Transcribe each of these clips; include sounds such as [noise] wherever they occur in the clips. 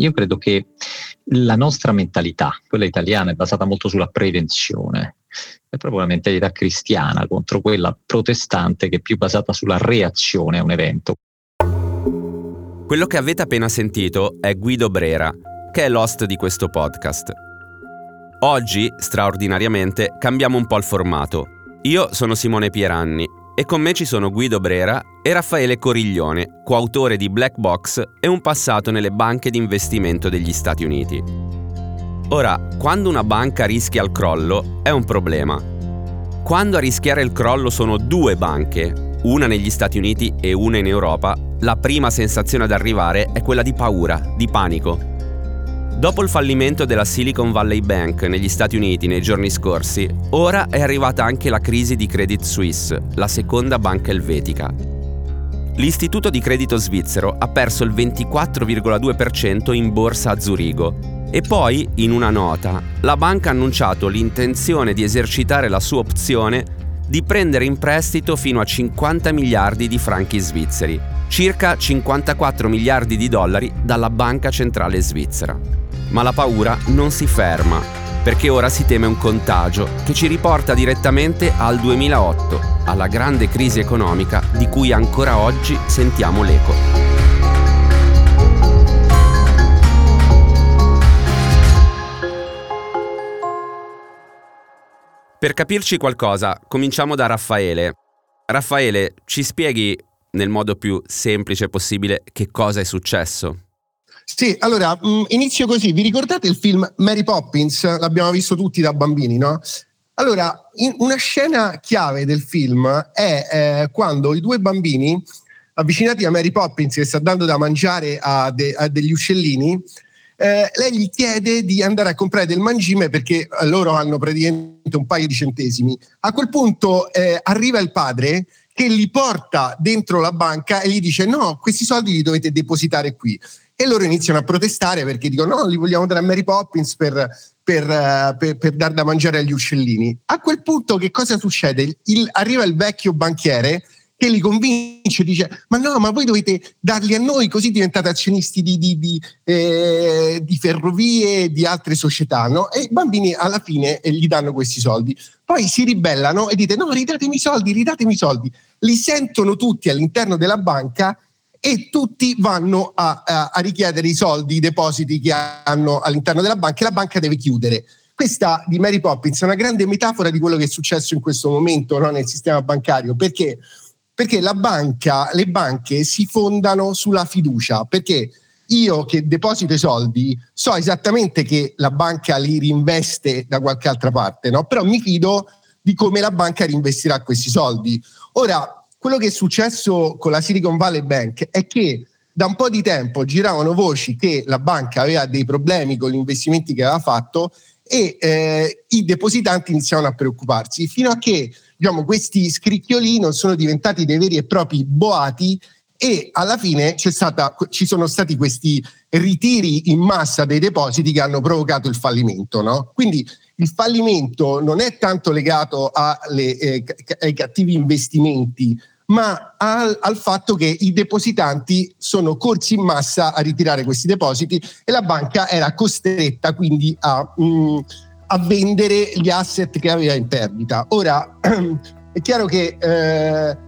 io credo che la nostra mentalità, quella italiana, è basata molto sulla prevenzione. È proprio la mentalità cristiana contro quella protestante che è più basata sulla reazione a un evento. Quello che avete appena sentito è Guido Brera, che è l'host di questo podcast. Oggi, straordinariamente, cambiamo un po' il formato. Io sono Simone Pieranni e con me ci sono Guido Brera e Raffaele Coriglione, coautore di Black Box e un passato nelle banche di investimento degli Stati Uniti. Ora, quando una banca rischia il crollo è un problema. Quando a rischiare il crollo sono due banche, una negli Stati Uniti e una in Europa, la prima sensazione ad arrivare è quella di paura, di panico. Dopo il fallimento della Silicon Valley Bank negli Stati Uniti nei giorni scorsi, ora è arrivata anche la crisi di Credit Suisse, la seconda banca elvetica. L'istituto di credito svizzero ha perso il 24,2% in borsa a Zurigo e poi, in una nota, la banca ha annunciato l'intenzione di esercitare la sua opzione di prendere in prestito fino a 50 miliardi di franchi svizzeri, circa 54 miliardi di dollari dalla Banca Centrale Svizzera. Ma la paura non si ferma, perché ora si teme un contagio che ci riporta direttamente al 2008, alla grande crisi economica di cui ancora oggi sentiamo l'eco. Per capirci qualcosa, cominciamo da Raffaele. Raffaele, ci spieghi nel modo più semplice possibile che cosa è successo? Sì, allora mm, inizio così. Vi ricordate il film Mary Poppins? L'abbiamo visto tutti da bambini, no? Allora, una scena chiave del film è eh, quando i due bambini avvicinati a Mary Poppins che sta dando da mangiare a, de- a degli uccellini, eh, lei gli chiede di andare a comprare del mangime perché eh, loro hanno praticamente un paio di centesimi. A quel punto eh, arriva il padre che li porta dentro la banca e gli dice no, questi soldi li dovete depositare qui e loro iniziano a protestare perché dicono no, li vogliamo dare a Mary Poppins per, per, uh, per, per dar da mangiare agli uccellini. A quel punto che cosa succede? Il, arriva il vecchio banchiere che li convince, dice ma no, ma voi dovete darli a noi così diventate azionisti di, di, di, eh, di ferrovie di altre società. No? E i bambini alla fine eh, gli danno questi soldi. Poi si ribellano e dite no, ridatemi i soldi, ridatemi i soldi. Li sentono tutti all'interno della banca e tutti vanno a, a, a, richiedere i soldi, i depositi che hanno all'interno della banca e la banca deve chiudere. Questa di Mary Poppins è una grande metafora di quello che è successo in questo momento no, nel sistema bancario, perché, perché banca, le banche si fondano sulla fiducia, perché io che deposito i soldi so esattamente che la banca li reinveste da qualche altra parte, no? però mi fido di come la banca reinvestirà questi soldi. Ora, quello che è successo con la Silicon Valley Bank è che da un po' di tempo giravano voci che la banca aveva dei problemi con gli investimenti che aveva fatto e eh, i depositanti iniziavano a preoccuparsi fino a che diciamo, questi scricchioli non sono diventati dei veri e propri boati e alla fine stata, ci sono stati questi ritiri in massa dei depositi che hanno provocato il fallimento. No? Quindi il fallimento non è tanto legato alle, eh, ai cattivi investimenti, ma al, al, fatto che i depositanti sono corsi in massa a ritirare questi depositi e la banca era costretta quindi a, mh, mm, a vendere gli asset che aveva in perdita. Ora, [clears throat] è chiaro che eh,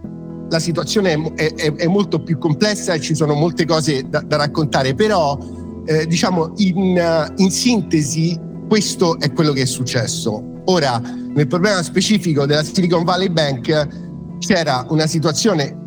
la situazione è, è, è, molto più complessa e ci sono molte cose da, da raccontare, però eh, diciamo in, in sintesi questo è quello che è successo. Ora, nel problema specifico della Silicon Valley Bank, c'era una situazione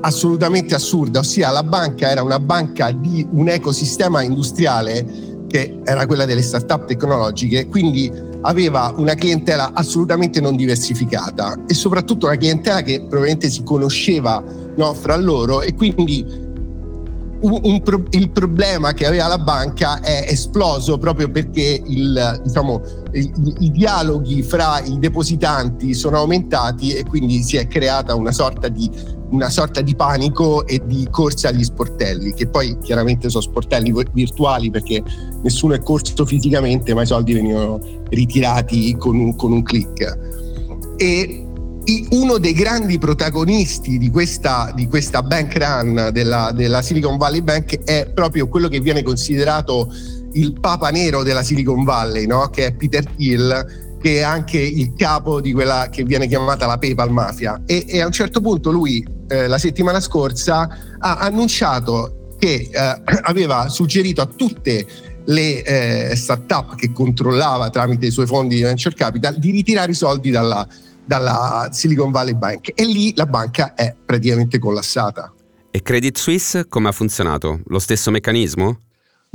assolutamente assurda, ossia la banca era una banca di un ecosistema industriale che era quella delle start-up tecnologiche, quindi aveva una clientela assolutamente non diversificata e soprattutto una clientela che probabilmente si conosceva no, fra loro e quindi un, un pro, il problema che aveva la banca è esploso proprio perché il, diciamo, i, i, dialoghi fra i depositanti sono aumentati e quindi si è creata una sorta di, una sorta di panico e di corsa agli sportelli, che poi chiaramente sono sportelli virtuali perché nessuno è corso fisicamente, ma i soldi venivano ritirati con un, con un click. E uno dei grandi protagonisti di questa, di questa bank run della, della, Silicon Valley Bank è proprio quello che viene considerato il papa nero della Silicon Valley, no? che è Peter Thiel, che è anche il capo di quella che viene chiamata la PayPal Mafia. E, e a un certo punto lui, eh, la settimana scorsa, ha annunciato che eh, [clears throat] aveva suggerito a tutte le eh, start-up che controllava tramite i suoi fondi di venture capital di ritirare i soldi dalla, dalla Silicon Valley Bank e lì la banca è praticamente collassata. E Credit Suisse come ha funzionato? Lo stesso meccanismo?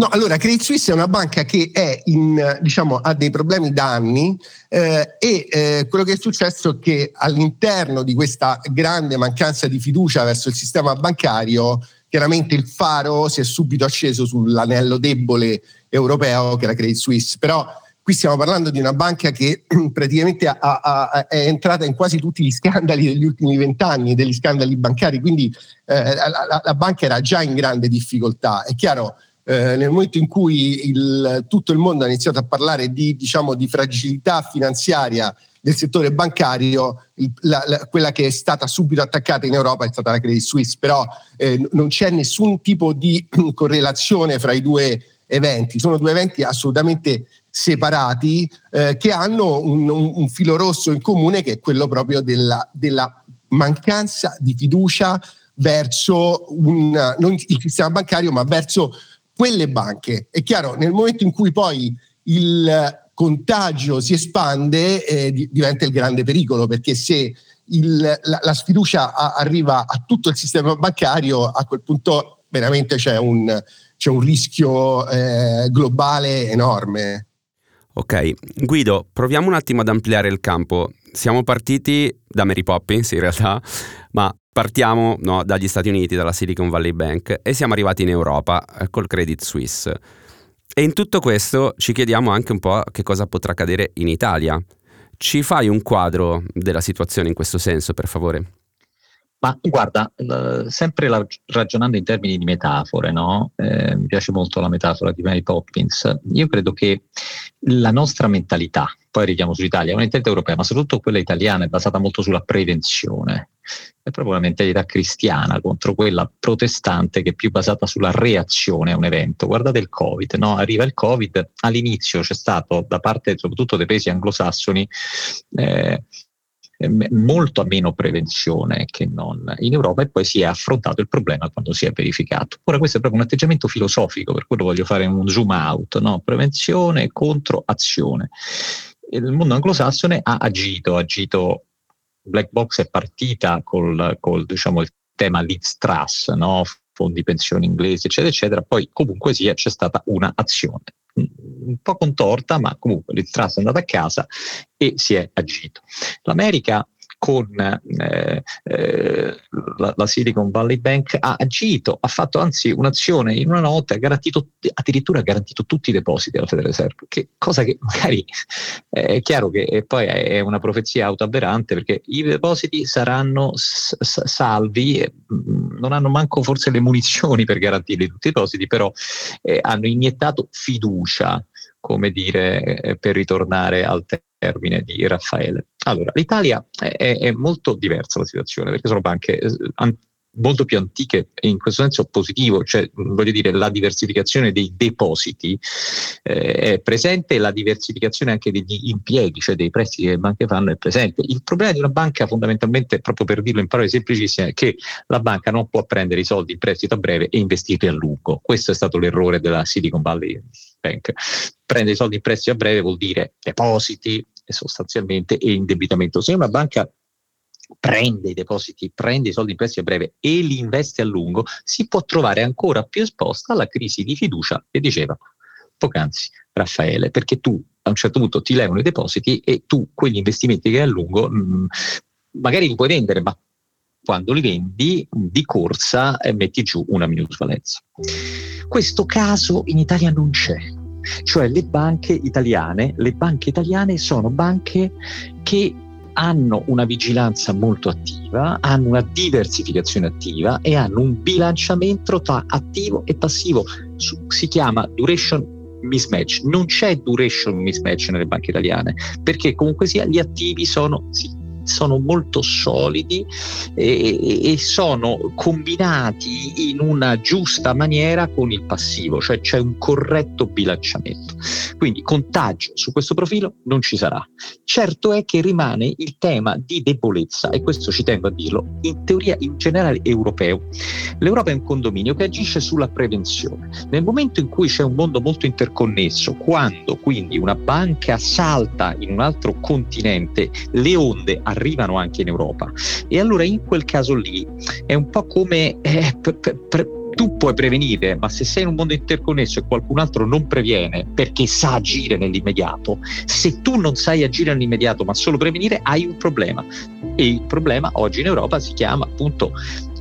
No, allora Credit Suisse è una banca che è in, diciamo, ha dei problemi da anni eh, e eh, quello che è successo è che all'interno di questa grande mancanza di fiducia verso il sistema bancario, chiaramente il faro si è subito acceso sull'anello debole europeo che la Credit Suisse, però Qui stiamo parlando di una banca che [clears throat] praticamente ha, ha, è entrata in quasi tutti gli scandali degli ultimi vent'anni, degli scandali bancari, quindi eh, la, la, banca era già in grande difficoltà. È chiaro, eh, nel momento in cui il, tutto il mondo ha iniziato a parlare di, diciamo, di fragilità finanziaria del settore bancario, la, la, quella che è stata subito attaccata in Europa è stata la Credit Suisse, però eh, non c'è nessun tipo di [clears throat] correlazione fra i due eventi, sono due eventi assolutamente separati eh, che hanno un, un, filo rosso in comune che è quello proprio della, della mancanza di fiducia verso un, non il sistema bancario ma verso quelle banche. È chiaro, nel momento in cui poi il contagio si espande eh, diventa il grande pericolo perché se il, la, la, sfiducia a, arriva a tutto il sistema bancario a quel punto veramente c'è un, c'è un rischio eh, globale enorme. Ok, Guido, proviamo un attimo ad ampliare il campo. Siamo partiti da Mary Poppins in realtà, ma partiamo no, dagli Stati Uniti, dalla Silicon Valley Bank e siamo arrivati in Europa eh, col Credit Suisse. E in tutto questo ci chiediamo anche un po' che cosa potrà accadere in Italia. Ci fai un quadro della situazione in questo senso, per favore? Ma guarda, sempre la, ragionando in termini di metafore, no? eh, mi piace molto la metafora di Mary Poppins. Io credo che la nostra mentalità, poi arriviamo sull'Italia, è mentalità europea, ma soprattutto quella italiana è basata molto sulla prevenzione. È proprio una mentalità cristiana contro quella protestante che è più basata sulla reazione a un evento. Guardate il Covid, no? arriva il Covid, all'inizio c'è stato da parte soprattutto dei paesi anglosassoni eh, molto a meno prevenzione che non in Europa e poi si è affrontato il problema quando si è verificato. Ora questo è proprio un atteggiamento filosofico, per quello voglio fare un zoom out, no? prevenzione contro azione. Il mondo anglosassone ha agito, ha agito, Black Box è partita col, col diciamo, il tema Liz Truss, no? fondi pensioni inglesi, eccetera, eccetera, poi comunque sia c'è stata un'azione un po' contorta, ma comunque Liz è andata a casa e si è agito. L'America con eh, eh, la, la, Silicon Valley Bank ha agito, ha fatto anzi un'azione in una notte, ha garantito, addirittura garantito tutti i depositi alla Federal Reserve, che cosa che magari è chiaro che poi è una profezia autoavverante perché i depositi saranno s- salvi, non hanno manco forse le munizioni per garantire tutti i depositi, però eh, hanno iniettato fiducia, come dire, eh, per ritornare al termine di Raffaele. Allora, l'Italia è, è molto diversa la situazione perché sono banche eh, molto più antiche e in questo senso positivo, cioè voglio dire la diversificazione dei depositi eh, è presente la diversificazione anche degli impieghi, cioè dei prestiti che le banche fanno è presente. Il problema di una banca fondamentalmente, proprio per dirlo in parole semplicissime, è che la banca non può prendere i soldi in prestito a breve e investirli a lungo. Questo è stato l'errore della Silicon Valley Bank. Prendere i soldi in prestito a breve vuol dire depositi, sostanzialmente e indebitamento. Se una banca prende i depositi, prende i soldi in prestito a breve e li investe a lungo, si può trovare ancora più esposta alla crisi di fiducia che diceva poc'anzi Raffaele, perché tu a un certo punto ti levano i depositi e tu quegli investimenti che hai a lungo mh, mm, magari li puoi vendere, ma quando li vendi di corsa eh, metti giù una minusvalenza. Questo caso in Italia non c'è cioè le banche italiane, le banche italiane sono banche che hanno una vigilanza molto attiva, hanno una diversificazione attiva e hanno un bilanciamento tra attivo e passivo. Si chiama duration mismatch. Non c'è duration mismatch nelle banche italiane, perché comunque sia gli attivi sono sì, sono molto solidi e, e, sono combinati in una giusta maniera con il passivo, cioè c'è un corretto bilanciamento. Quindi contagio su questo profilo non ci sarà. Certo è che rimane il tema di debolezza, e questo ci tengo a dirlo, in teoria in generale europeo. L'Europa è un condominio che agisce sulla prevenzione. Nel momento in cui c'è un mondo molto interconnesso, quando quindi una banca salta in un altro continente, le onde arrivano anche in Europa. E allora in quel caso lì è un po' come eh, pre- pre- tu puoi prevenire, ma se sei in un mondo interconnesso e qualcun altro non previene perché sa agire nell'immediato, se tu non sai agire nell'immediato ma solo prevenire, hai un problema. E il problema oggi in Europa si chiama appunto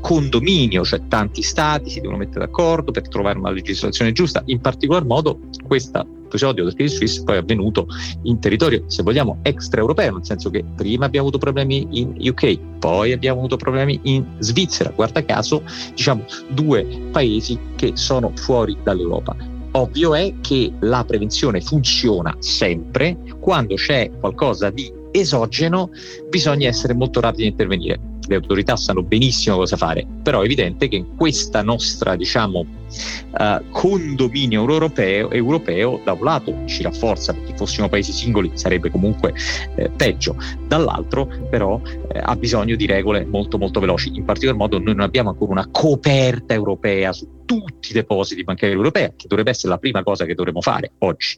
condominio, cioè tanti stati si devono mettere d'accordo per trovare una legislazione giusta. In particolar modo questo episodio del Credit Suisse poi è avvenuto in territorio, se vogliamo, extraeuropeo, nel senso che prima abbiamo avuto problemi in UK, poi abbiamo avuto problemi in Svizzera, guarda caso, diciamo due paesi che sono fuori dall'Europa. Ovvio è che la prevenzione funziona sempre, quando c'è qualcosa di esogeno bisogna essere molto rapidi a intervenire le autorità sanno benissimo cosa fare, però è evidente che in questa nostra diciamo, uh, condominio europeo, europeo, da un lato ci rafforza perché fossimo paesi singoli sarebbe comunque eh, peggio, dall'altro però eh, ha bisogno di regole molto molto veloci, in particolar modo noi non abbiamo ancora una coperta europea su tutti i depositi bancari europei, che dovrebbe essere la prima cosa che dovremmo fare oggi.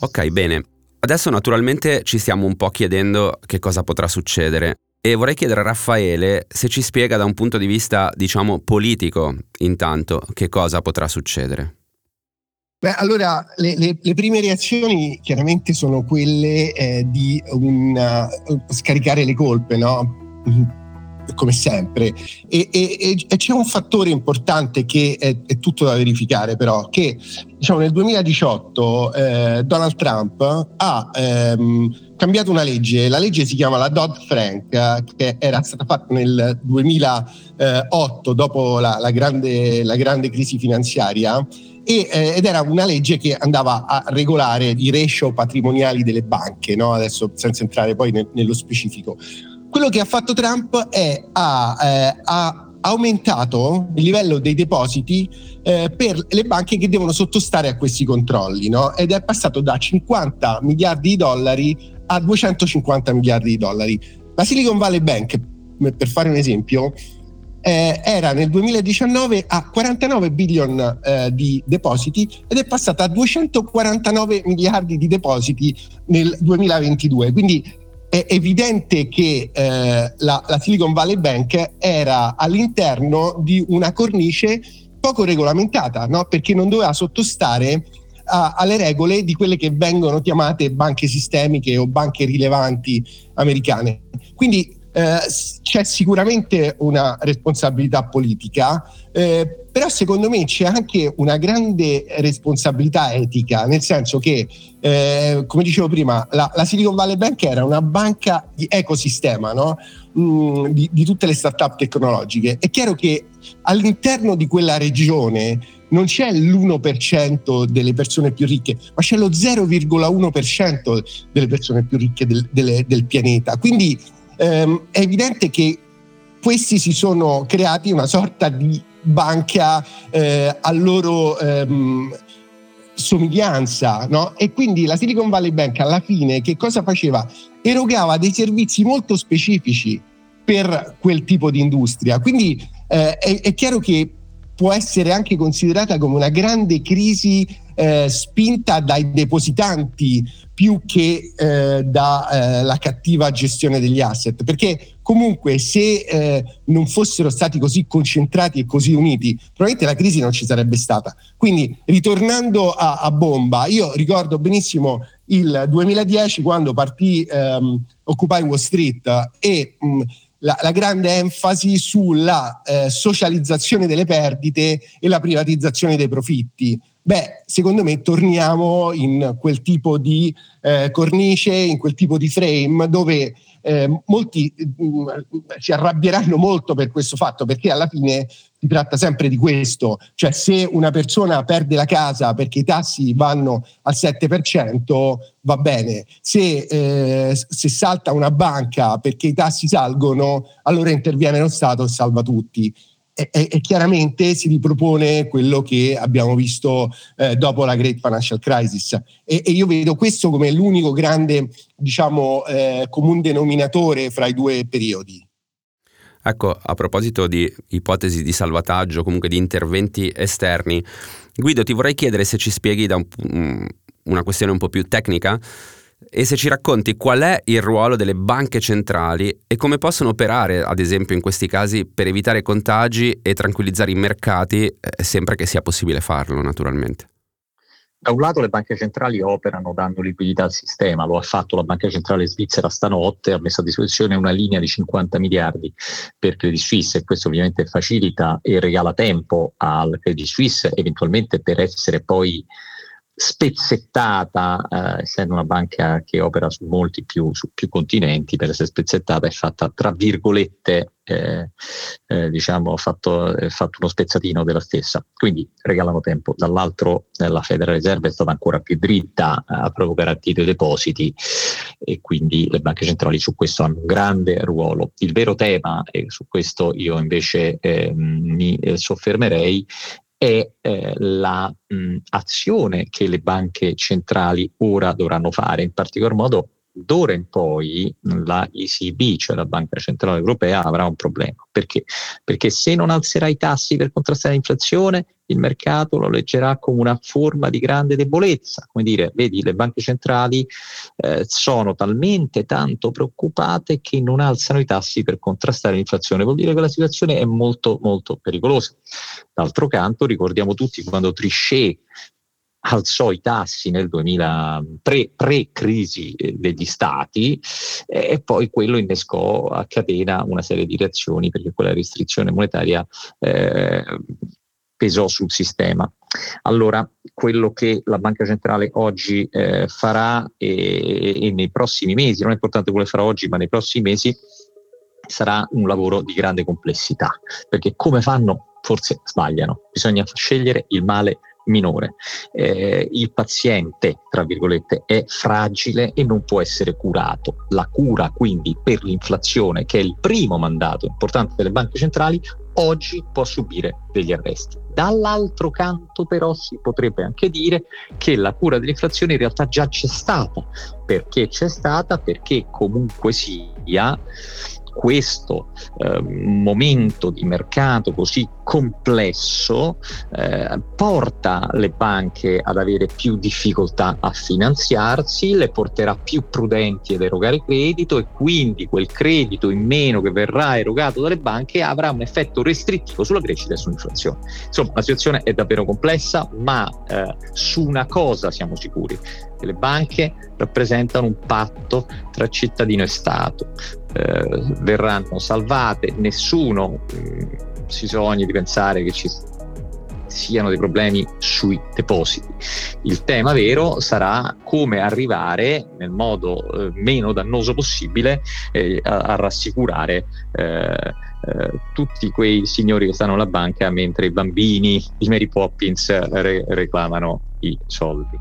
Ok, bene. Adesso naturalmente ci stiamo un po' chiedendo che cosa potrà succedere. E vorrei chiedere a Raffaele se ci spiega da un punto di vista, diciamo, politico, intanto, che cosa potrà succedere. Beh, allora le, le, le, prime reazioni chiaramente sono quelle eh, di una, scaricare le colpe, no? Come sempre. E, e, e, c'è un fattore importante che è, è, tutto da verificare, però, che diciamo, nel 2018 eh, Donald Trump ha ehm, cambiato una legge, la legge si chiama la Dodd-Frank, che era stata fatta nel 2008 dopo la, la, grande, la grande, crisi finanziaria. Eh, ed era una legge che andava a regolare i ratio patrimoniali delle banche, no? adesso senza entrare poi nel, nello specifico. Quello che ha fatto Trump è ha, eh, ha aumentato il livello dei depositi eh, per le banche che devono sottostare a questi controlli no? ed è passato da 50 miliardi di dollari a 250 miliardi di dollari. La Silicon Valley Bank, per fare un esempio, eh, era nel 2019 a 49 billion eh, di depositi ed è passata a 249 miliardi di depositi nel 2022. Quindi è evidente che eh, la, la, Silicon Valley Bank era all'interno di una cornice poco regolamentata, no? perché non doveva sottostare a, alle regole di quelle che vengono chiamate banche sistemiche o banche rilevanti americane. Quindi eh, c'è sicuramente una responsabilità politica, eh, però secondo me c'è anche una grande responsabilità etica, nel senso che, eh, come dicevo prima, la, la, Silicon Valley Bank era una banca di ecosistema no? mm, di, di tutte le start-up tecnologiche. È chiaro che all'interno di quella regione non c'è l'1% delle persone più ricche, ma c'è lo 0,1% delle persone più ricche del, del, del pianeta. Quindi ehm, è evidente che questi si sono creati una sorta di banca eh, a loro ehm, somiglianza, no? E quindi la Silicon Valley Bank alla fine che cosa faceva? Erogava dei servizi molto specifici per quel tipo di industria. Quindi eh, è, è chiaro che può essere anche considerata come una grande crisi eh, spinta dai depositanti più che eh, dalla eh, cattiva gestione degli asset, perché comunque se eh, non fossero stati così concentrati e così uniti, probabilmente la crisi non ci sarebbe stata. Quindi ritornando a, a bomba, io ricordo benissimo il 2010 quando partì ehm, Occupy Wall Street e mh, la, la, grande enfasi sulla eh, socializzazione delle perdite e la privatizzazione dei profitti beh, secondo me torniamo in quel tipo di eh, cornice, in quel tipo di frame dove eh, molti mm, si arrabbieranno molto per questo fatto, perché alla fine si tratta sempre di questo, cioè se una persona perde la casa perché i tassi vanno al 7%, va bene, se, eh, se salta una banca perché i tassi salgono, allora interviene lo Stato e salva tutti e, e, chiaramente si ripropone quello che abbiamo visto eh, dopo la Great Financial Crisis. E, e, io vedo questo come l'unico grande, diciamo, eh, comune denominatore fra i due periodi. Ecco, a proposito di ipotesi di salvataggio, comunque di interventi esterni, Guido, ti vorrei chiedere se ci spieghi da un, una questione un po' più tecnica e se ci racconti qual è il ruolo delle banche centrali e come possono operare, ad esempio, in questi casi per evitare contagi e tranquillizzare i mercati, eh, sempre che sia possibile farlo, naturalmente. Da un lato le banche centrali operano dando liquidità al sistema, lo ha fatto la Banca Centrale Svizzera stanotte, ha messo a disposizione una linea di 50 miliardi per Credit Suisse e questo ovviamente facilita e regala tempo al Credit Suisse eventualmente per essere poi spezzettata, eh, essendo una banca che opera su molti più, su più continenti, per essere spezzettata è fatta tra virgolette, eh, eh, diciamo, fatto, fatto, uno spezzatino della stessa. Quindi regalano tempo. Dall'altro la Federal Reserve è stata ancora più dritta, ha proprio garantito i depositi e quindi le banche centrali su questo hanno un grande ruolo. Il vero tema, e su questo io invece eh, mi eh, soffermerei, è eh, l'azione che le banche centrali ora dovranno fare, in particolar modo d'ora in poi la ECB, cioè la Banca Centrale Europea, avrà un problema. Perché? Perché se non alzerà i tassi per contrastare l'inflazione, il mercato lo leggerà come una forma di grande debolezza. Come dire, vedi, le banche centrali eh, sono talmente tanto preoccupate che non alzano i tassi per contrastare l'inflazione. Vuol dire che la situazione è molto, molto pericolosa. D'altro canto, ricordiamo tutti quando Trichet alzò i tassi nel 2003, pre-crisi eh, degli stati, e poi quello innescò a catena una serie di reazioni perché quella restrizione monetaria eh, pesò sul sistema. Allora, quello che la Banca Centrale oggi eh, farà e, e, nei prossimi mesi, non è importante quello che farà oggi, ma nei prossimi mesi sarà un lavoro di grande complessità, perché come fanno forse sbagliano, bisogna scegliere il male minore. Eh, il paziente, tra virgolette, è fragile e non può essere curato. La cura quindi per l'inflazione, che è il primo mandato importante delle banche centrali, oggi può subire degli arresti. Dall'altro canto però si potrebbe anche dire che la cura dell'inflazione in realtà già c'è stata. Perché c'è stata? Perché comunque sia questo eh, momento di mercato così complesso eh, porta le banche ad avere più difficoltà a finanziarsi, le porterà più prudenti ad erogare credito e quindi quel credito in meno che verrà erogato dalle banche avrà un effetto restrittivo sulla crescita e sull'inflazione. Insomma, la situazione è davvero complessa, ma eh, su una cosa siamo sicuri, che le banche rappresentano un patto tra cittadino e Stato. Eh, verranno salvate, nessuno mm, si sogni di pensare che ci siano dei problemi sui depositi. Il tema vero sarà come arrivare nel modo eh, meno dannoso possibile eh, a, a, rassicurare eh, eh, tutti quei signori che stanno alla banca mentre i bambini di Mary Poppins re- reclamano i soldi.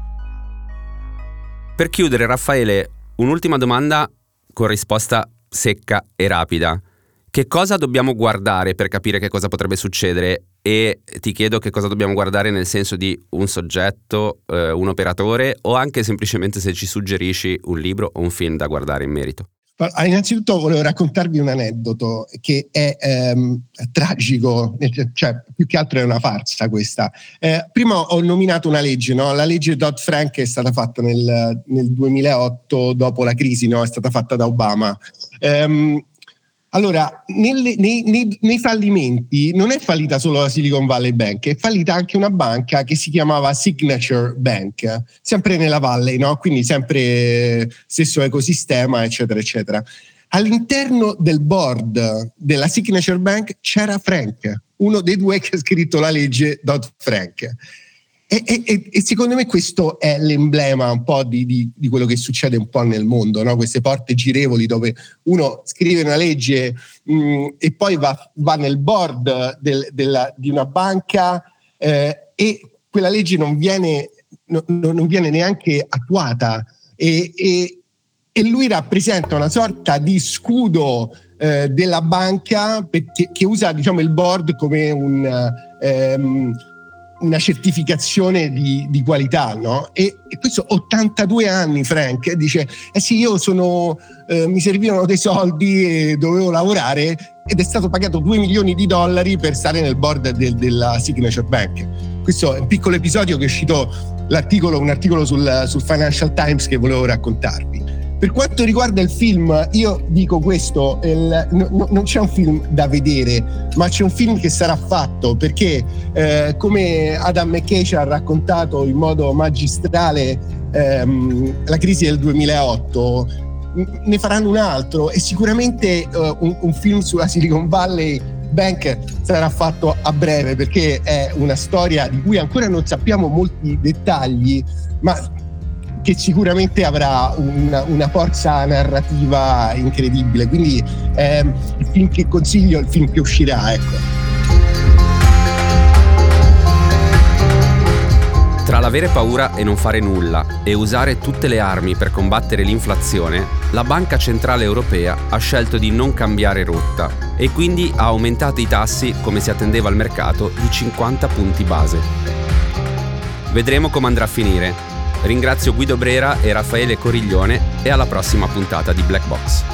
Per chiudere, Raffaele, un'ultima domanda con risposta secca e rapida. Che cosa dobbiamo guardare per capire che cosa potrebbe succedere? E ti chiedo che cosa dobbiamo guardare nel senso di un soggetto, eh, un operatore o anche semplicemente se ci suggerisci un libro o un film da guardare in merito. Ah, innanzitutto volevo raccontarvi un aneddoto che è ehm, tragico, cioè più che altro è una farsa questa. Eh, prima ho nominato una legge, no? la legge Dodd-Frank è stata fatta nel, nel 2008 dopo la crisi, no? è stata fatta da Obama. Um, allora, nelle, nei, nei, nei, fallimenti non è fallita solo la Silicon Valley Bank, è fallita anche una banca che si chiamava Signature Bank, sempre nella Valley, no? quindi sempre stesso ecosistema, eccetera, eccetera. All'interno del board della Signature Bank c'era Frank, uno dei due che ha scritto la legge Dodd-Frank. E, e, e, secondo me questo è l'emblema un po' di, di, di, quello che succede un po' nel mondo, no? queste porte girevoli dove uno scrive una legge mh, mm, e poi va, va nel board del, della, di una banca eh, e quella legge non viene, no, non viene neanche attuata e, e, lui rappresenta una sorta di scudo eh, della banca perché, che usa diciamo, il board come un... Ehm, una certificazione di, di qualità, no? E, e, questo 82 anni, Frank, dice, eh sì, io sono, eh, mi servivano dei soldi e dovevo lavorare ed è stato pagato 2 milioni di dollari per stare nel board del, della Signature Bank. Questo è un piccolo episodio che è uscito l'articolo, un articolo sul, sul Financial Times che volevo raccontarvi. Per quanto riguarda il film, io dico questo, il, no, non c'è un film da vedere, ma c'è un film che sarà fatto perché eh, come Adam McKay ci ha raccontato in modo magistrale ehm, la crisi del 2008, ne faranno un altro e sicuramente uh, un, un film sulla Silicon Valley Bank sarà fatto a breve perché è una storia di cui ancora non sappiamo molti dettagli, ma che sicuramente avrà una, una forza narrativa incredibile. Quindi ehm, il film che consiglio è il film che uscirà. Ecco. Tra l'avere paura e non fare nulla e usare tutte le armi per combattere l'inflazione, la Banca Centrale Europea ha scelto di non cambiare rotta e quindi ha aumentato i tassi come si attendeva al mercato di 50 punti base. Vedremo come andrà a finire, Ringrazio Guido Brera e Raffaele Coriglione e alla prossima puntata di Black Box.